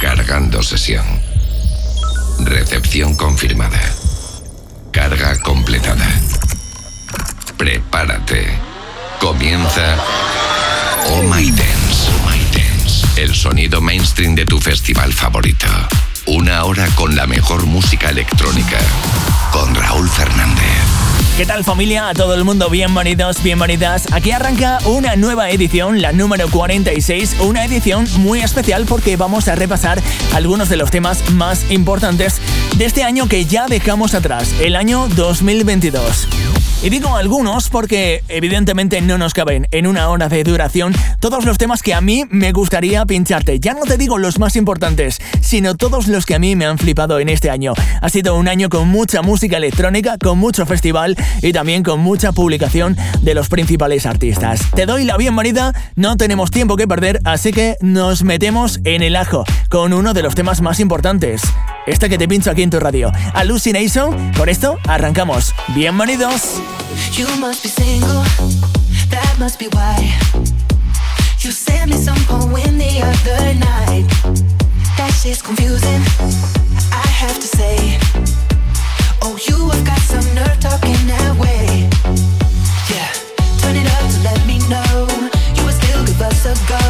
Cargando sesión. Recepción confirmada. Carga completada. Prepárate. Comienza Oh My Dance. Oh My Dance. El sonido mainstream de tu festival favorito. Una hora con la mejor música electrónica. Con Raúl Fernández. ¿Qué tal familia? A todo el mundo, bienvenidos, bienvenidas. Aquí arranca una nueva edición, la número 46, una edición muy especial porque vamos a repasar algunos de los temas más importantes de este año que ya dejamos atrás, el año 2022. Y digo algunos porque evidentemente no nos caben en una hora de duración todos los temas que a mí me gustaría pincharte. Ya no te digo los más importantes, sino todos los que a mí me han flipado en este año. Ha sido un año con mucha música electrónica, con mucho festival y también con mucha publicación de los principales artistas. Te doy la bienvenida, no tenemos tiempo que perder, así que nos metemos en el ajo con uno de los temas más importantes. Este que te pincho aquí en tu radio. Hallucination. Por esto arrancamos. Bienvenidos. Go.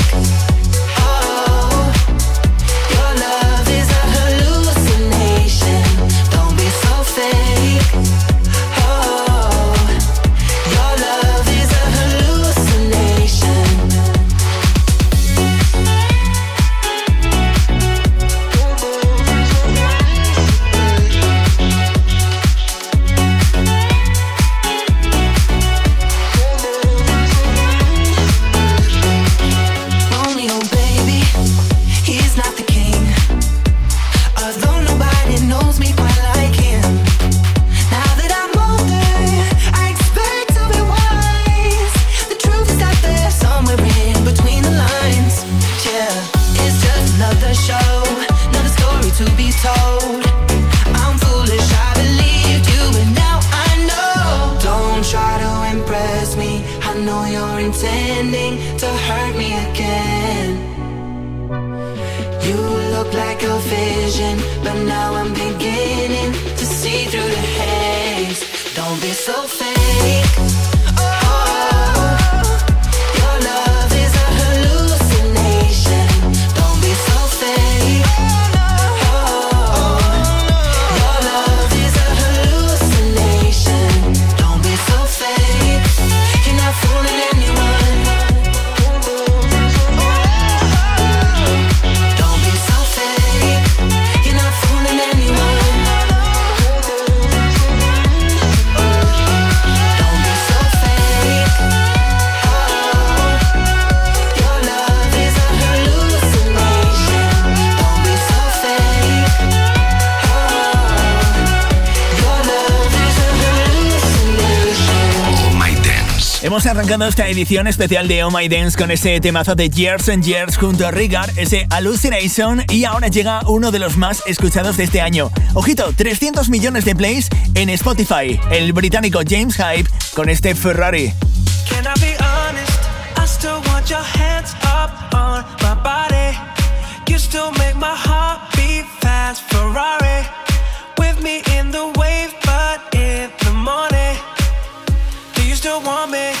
Arrancado esta edición especial de Oh My Dance con ese temazo de Years and Years junto a Rigard, ese Hallucination, y ahora llega uno de los más escuchados de este año. Ojito, 300 millones de plays en Spotify. El británico James Hype con este Ferrari. Me in the wave, but in the?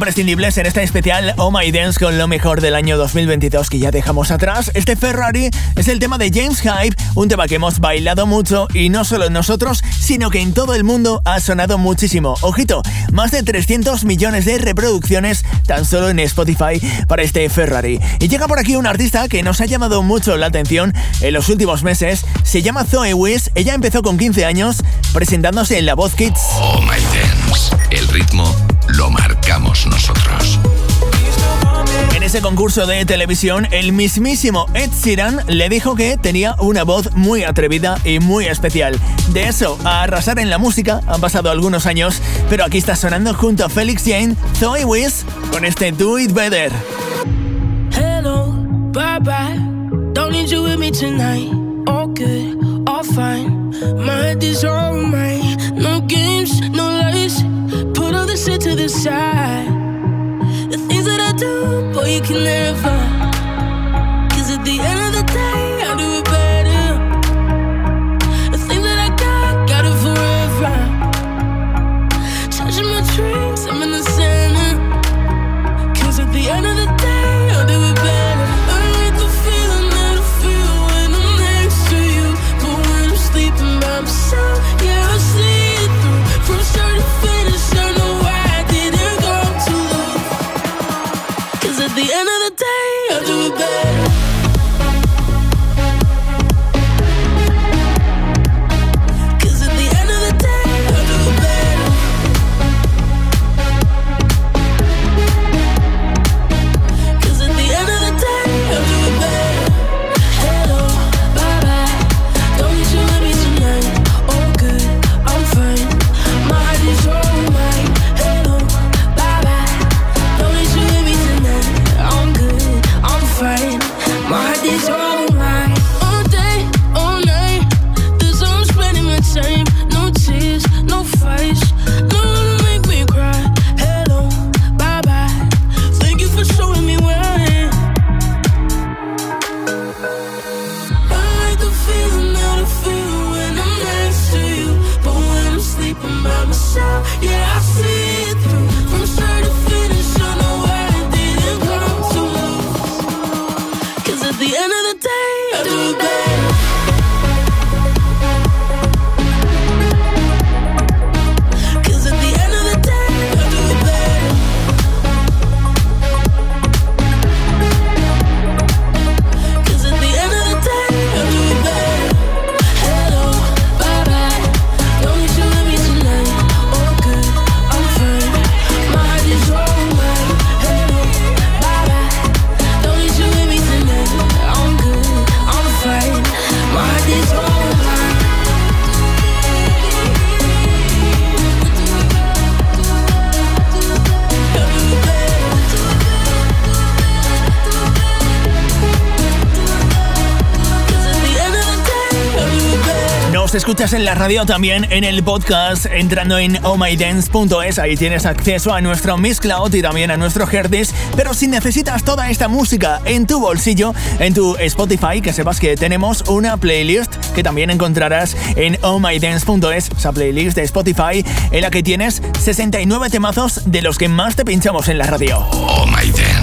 imprescindibles en esta especial Oh My Dance con lo mejor del año 2022 que ya dejamos atrás. Este Ferrari es el tema de James Hype, un tema que hemos bailado mucho y no solo nosotros, sino que en todo el mundo ha sonado muchísimo. Ojito, más de 300 millones de reproducciones tan solo en Spotify para este Ferrari. Y llega por aquí un artista que nos ha llamado mucho la atención en los últimos meses. Se llama Zoe Wiss, ella empezó con 15 años presentándose en La Voz Kids. Oh My Dance, el ritmo lo marcamos nosotros. En ese concurso de televisión, el mismísimo Ed Sheeran le dijo que tenía una voz muy atrevida y muy especial. De eso a arrasar en la música han pasado algunos años, pero aquí está sonando junto a Felix Jane, Zoe Wiz, con este Do It Better. Hello, bye bye. Don't need you with me tonight. All good, all fine. My head is on No games, no shit to the side. The things that I do, boy, you can never. En la radio, también en el podcast, entrando en ohmydance.es, ahí tienes acceso a nuestro Miss Cloud y también a nuestro Herdis. Pero si necesitas toda esta música en tu bolsillo, en tu Spotify, que sepas que tenemos una playlist que también encontrarás en ohmydance.es, esa playlist de Spotify, en la que tienes 69 temazos de los que más te pinchamos en la radio. Oh My Dance.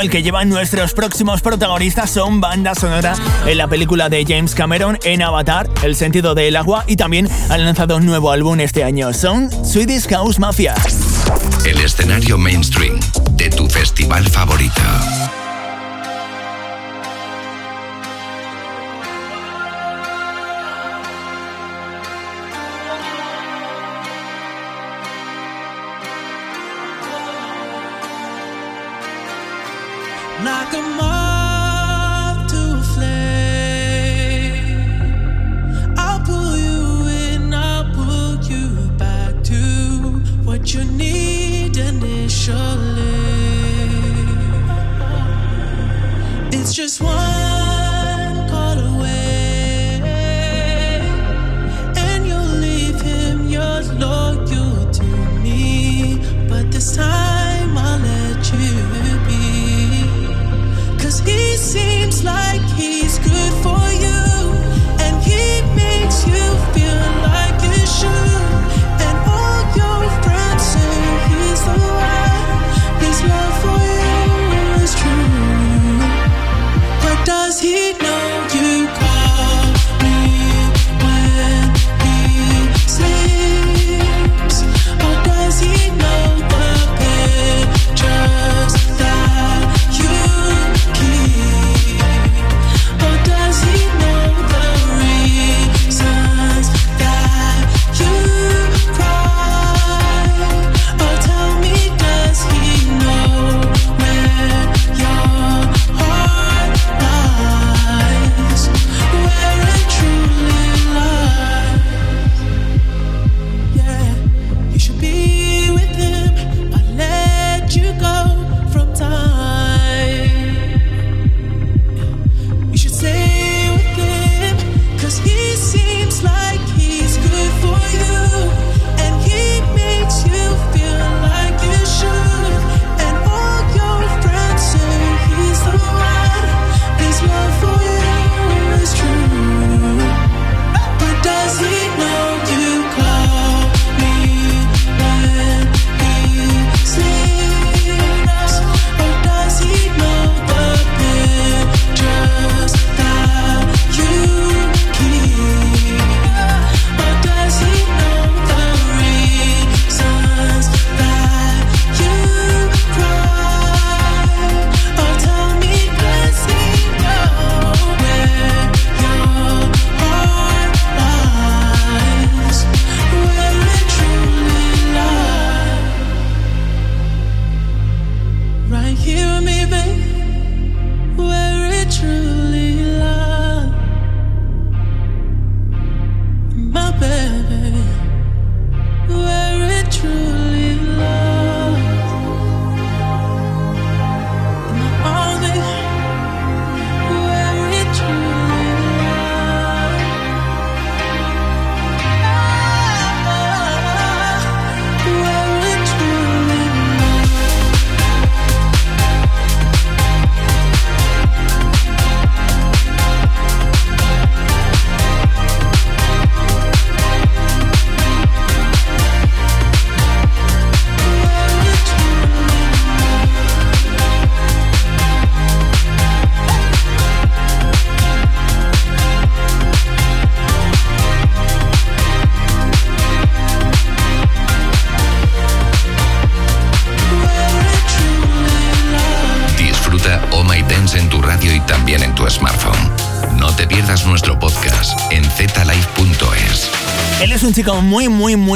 el que llevan nuestros próximos protagonistas son banda sonora en la película de James Cameron en Avatar, El sentido del agua y también han lanzado un nuevo álbum este año. Son Swedish House Mafia. El escenario mainstream de tu festival favorito.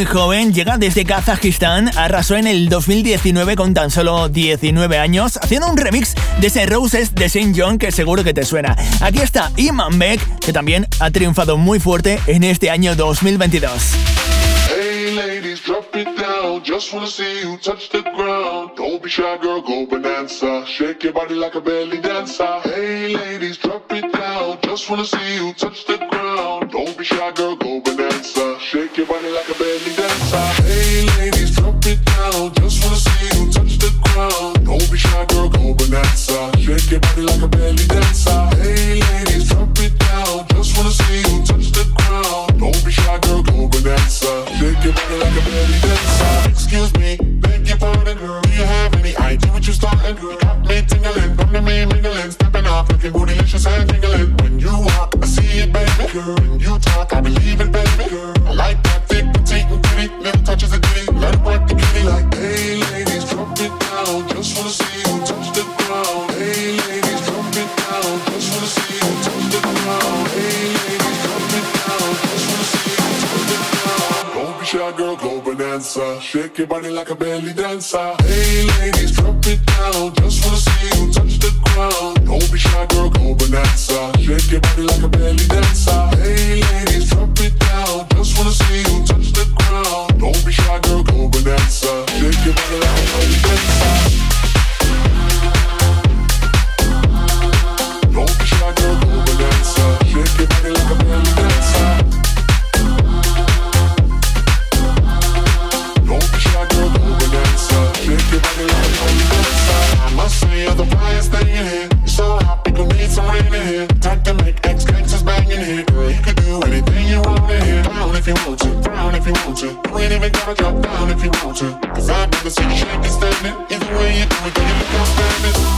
muy joven, llega desde Kazajistán, arrasó en el 2019 con tan solo 19 años, haciendo un remix de ese Roses de St. John que seguro que te suena. Aquí está Iman Beck, que también ha triunfado muy fuerte en este año 2022. Hey ladies, drop it down. Just wanna see you touch the ground. Don't be shy, girl, go bonanza. Shake your body like a belly dancer. Hey ladies, drop it down. Just wanna see you touch the ground. Don't be shy, girl, go bonanza. Shake your body like a belly shop.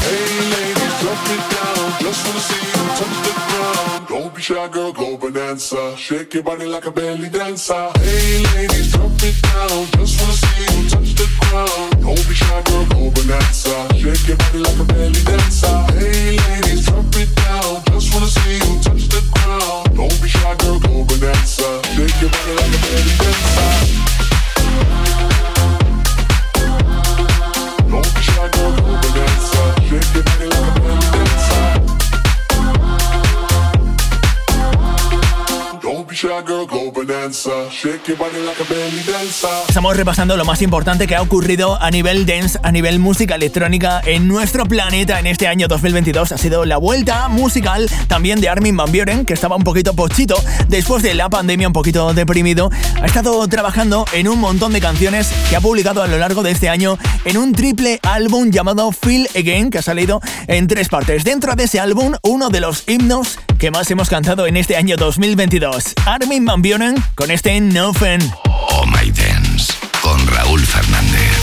Hey ladies, drop it down. Just wanna see you touch the ground. Don't be shy, girl, go bonanza. Shake your body like a belly dancer. Hey ladies, it down, just wanna see you touch the ground. Don't be shy, girl, go bonanza. Shake your body like a belly dancer. Hey ladies, it down, just wanna see you touch the ground. Don't be shy, girl, go bonanza. Shake your body like a belly dancer. Estamos repasando lo más importante que ha ocurrido a nivel dance, a nivel música electrónica en nuestro planeta en este año 2022. Ha sido la vuelta musical también de Armin Van Buren, que estaba un poquito pochito después de la pandemia, un poquito deprimido. Ha estado trabajando en un montón de canciones que ha publicado a lo largo de este año en un triple álbum llamado Feel Again, que ha salido en tres partes. Dentro de ese álbum, uno de los himnos que más hemos cantado en este año 2022. Armin Van Buren con este Nofen. Oh My Dance con Raúl Fernández.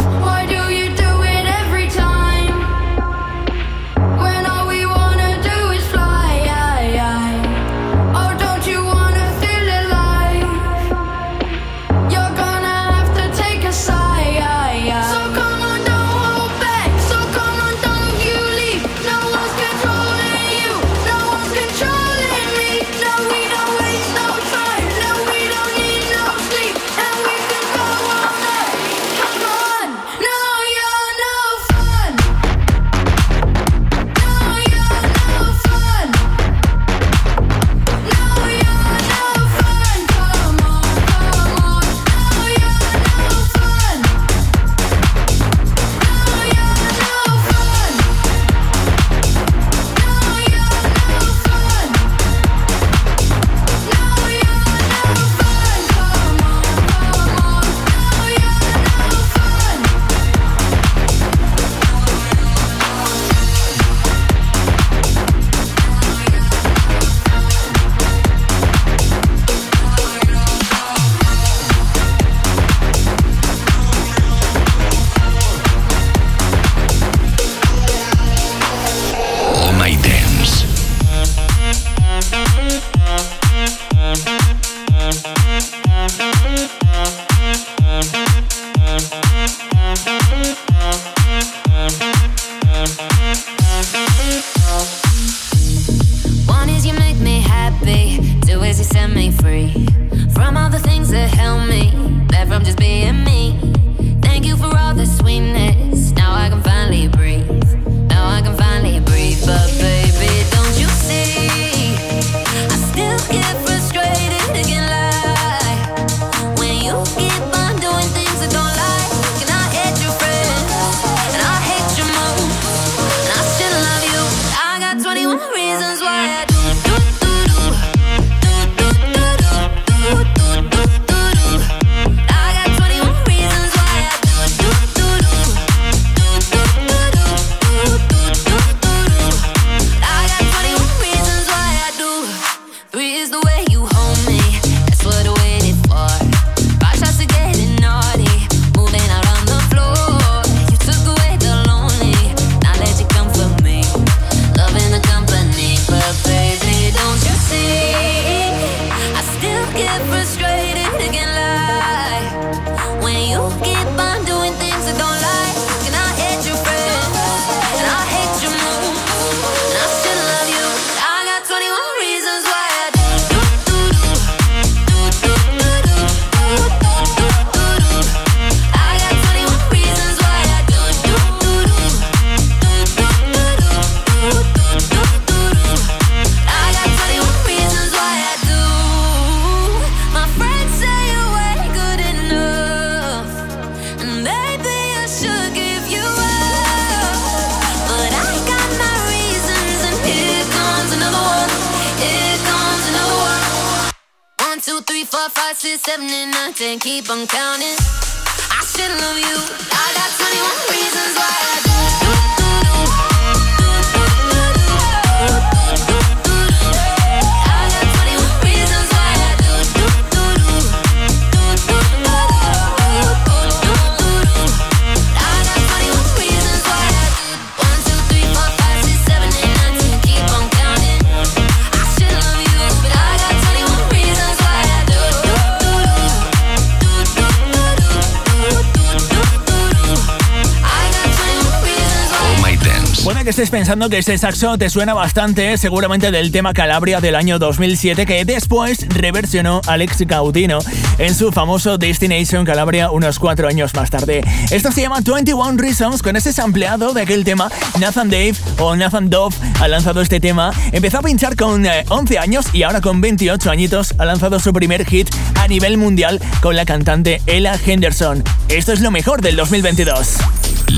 Estés pensando que ese saxo te suena bastante, seguramente del tema Calabria del año 2007, que después reversionó Alex Gaudino en su famoso Destination Calabria unos cuatro años más tarde. Esto se llama 21 Reasons, con ese sampleado de aquel tema. Nathan Dave o Nathan Dove ha lanzado este tema. Empezó a pinchar con 11 eh, años y ahora con 28 añitos ha lanzado su primer hit a nivel mundial con la cantante Ella Henderson. Esto es lo mejor del 2022.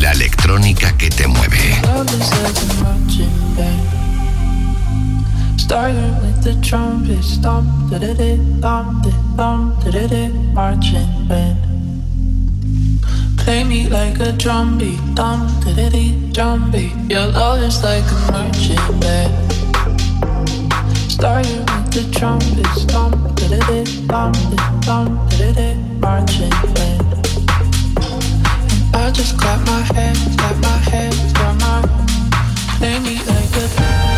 La electrónica que te mueve. Play me like a drumbeat, thump. Your love is like a marching band. Starting with the trumpet, stomp, thump, marching band. I just clap my hands, clap my hands, clap my Play me like a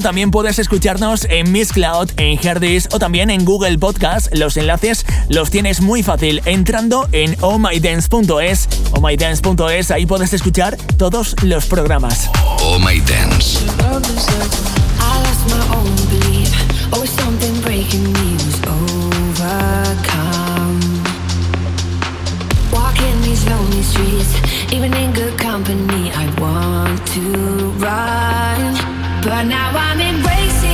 también puedes escucharnos en Miss Cloud, en Herdis o también en Google Podcast. Los enlaces los tienes muy fácil entrando en ohmydance.es. ohmydance.es, ahí puedes escuchar todos los programas. Oh My Dance. even in good company, I want to run. But now I'm embracing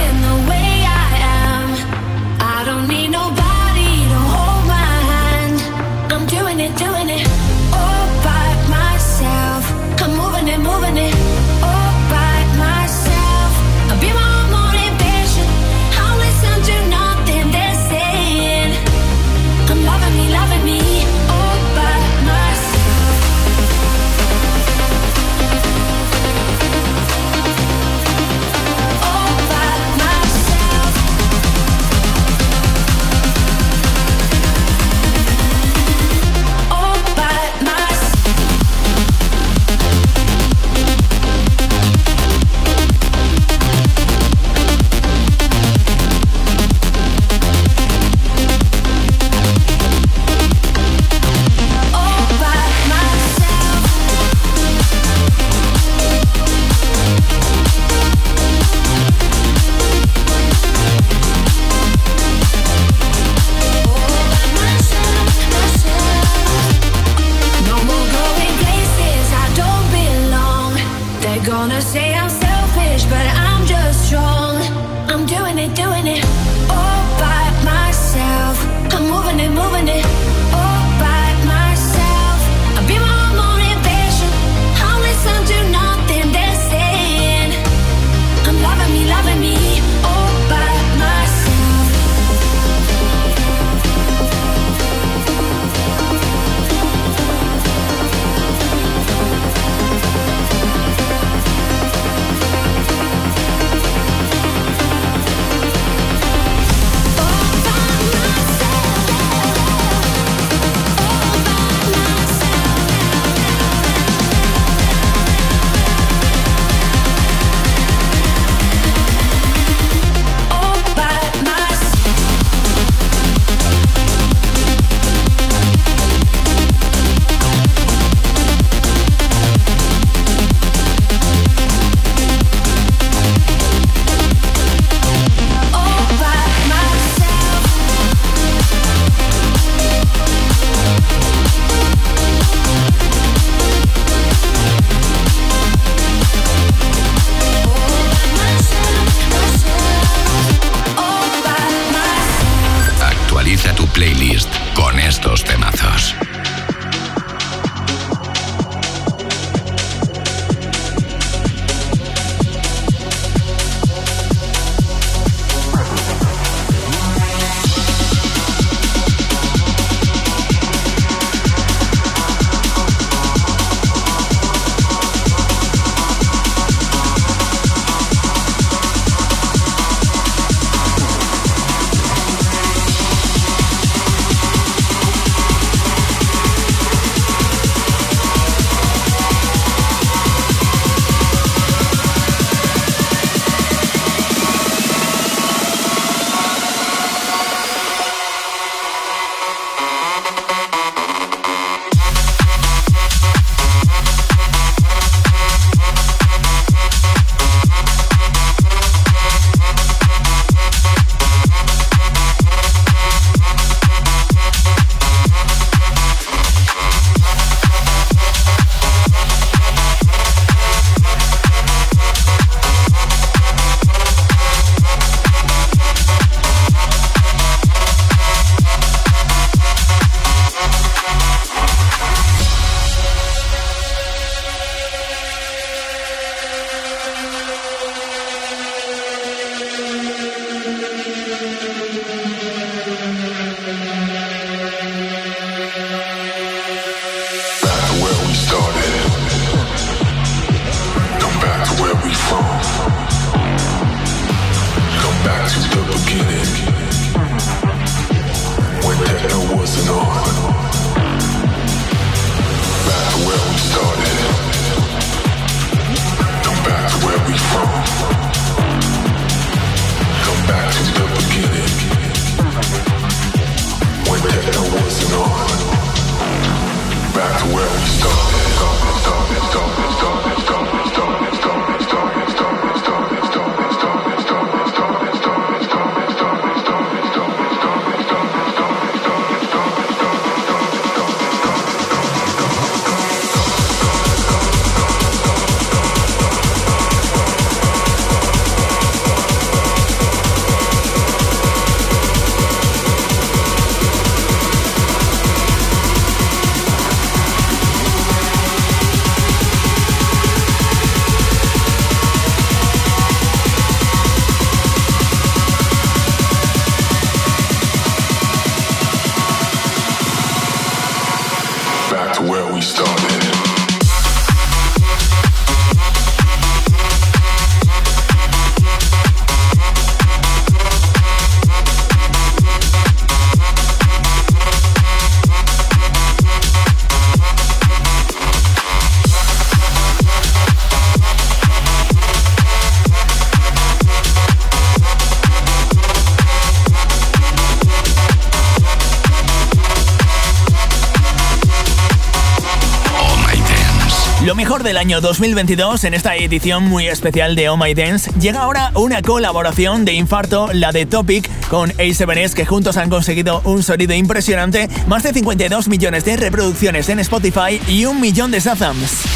año 2022, en esta edición muy especial de Oh My Dance, llega ahora una colaboración de Infarto, la de Topic, con A7S, que juntos han conseguido un sonido impresionante, más de 52 millones de reproducciones en Spotify y un millón de Sazams.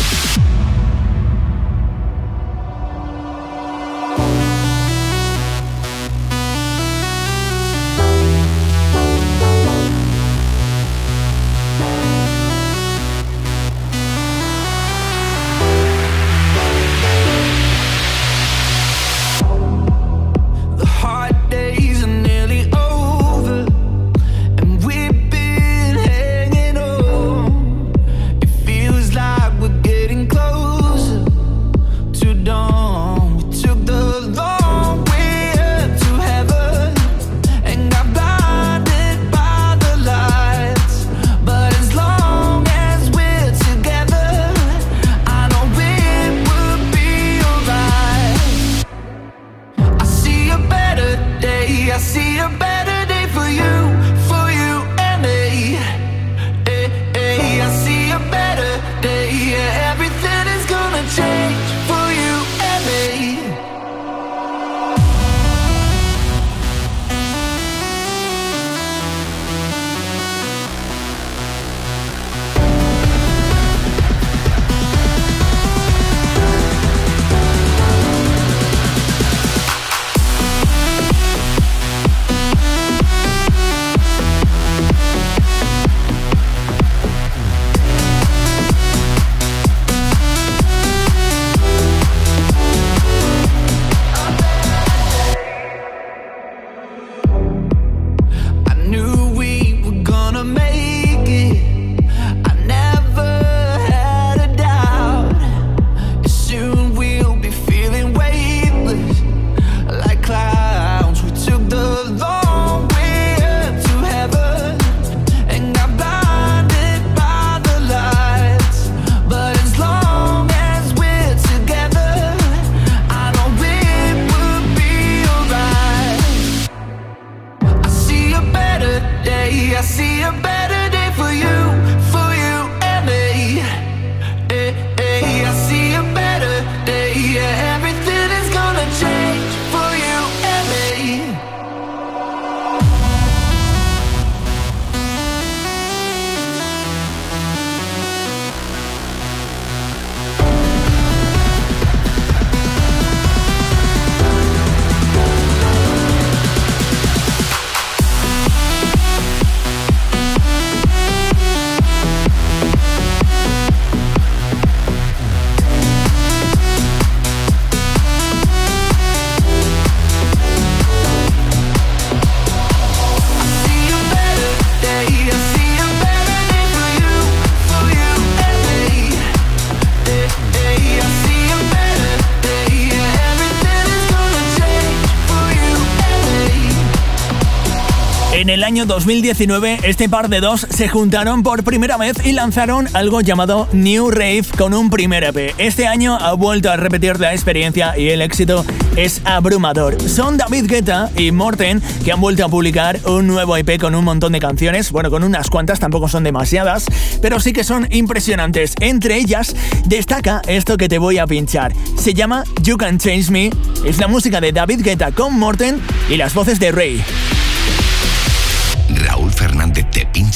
2019, este par de dos se juntaron por primera vez y lanzaron algo llamado New Rave con un primer EP. Este año ha vuelto a repetir la experiencia y el éxito es abrumador. Son David Guetta y Morten que han vuelto a publicar un nuevo EP con un montón de canciones. Bueno, con unas cuantas, tampoco son demasiadas, pero sí que son impresionantes. Entre ellas destaca esto que te voy a pinchar. Se llama You Can Change Me. Es la música de David Guetta con Morten y las voces de Ray.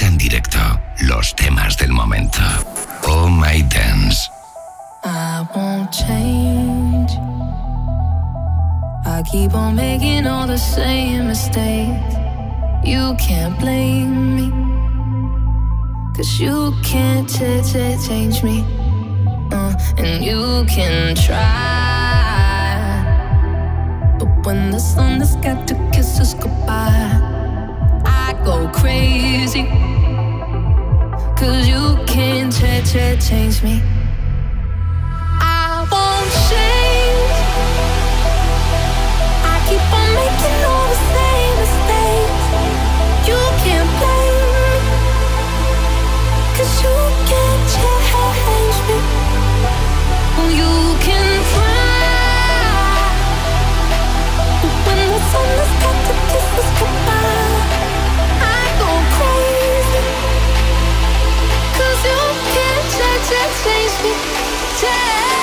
Te pincha en directo los temas del momento. Oh My Dance. I won't change. I keep on making all the same mistakes. You can't blame me. Cause you can't change me. Uh, and you can try. But when the sun has got to kiss us goodbye I go crazy. Cause you can't change me. I won't change. I keep on making all the same mistakes. You can't blame me. Cause you can't change me. You can try. But when the sun has got to kiss us. Just face me. Just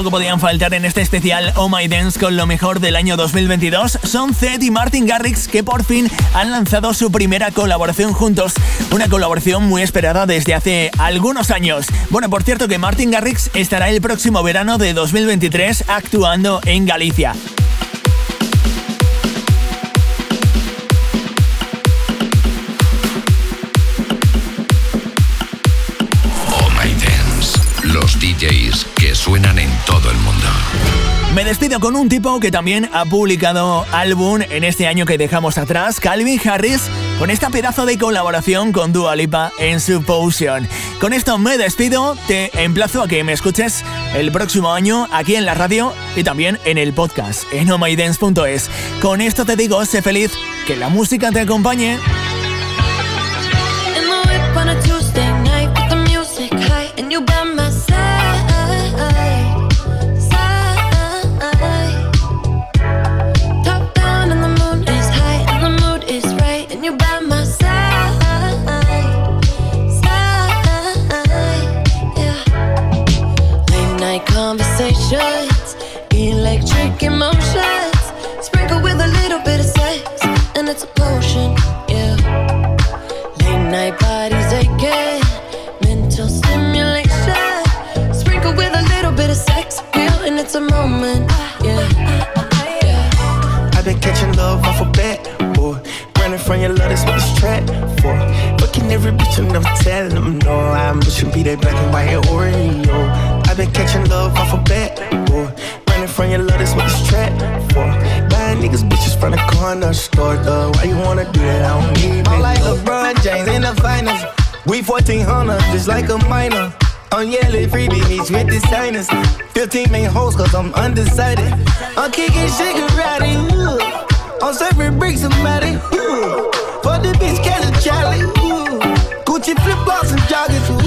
tampoco podían faltar en este especial Oh My Dance con lo mejor del año 2022 son Zed y Martin Garrix que por fin han lanzado su primera colaboración juntos, una colaboración muy esperada desde hace algunos años. Bueno, por cierto que Martin Garrix estará el próximo verano de 2023 actuando en Galicia. Me despido con un tipo que también ha publicado álbum en este año que dejamos atrás, Calvin Harris, con esta pedazo de colaboración con Dua en su Potion. Con esto me despido, te emplazo a que me escuches el próximo año aquí en la radio y también en el podcast en. Con esto te digo, sé feliz, que la música te acompañe. Freebie meets with designers. 15 main hoes cause I'm undecided. I'm kicking Shigarati, ooh. I'm serving bricks Matty, ooh. For the bitch, Kelly Charlie, ooh. Gucci flip flops and joggers, ooh.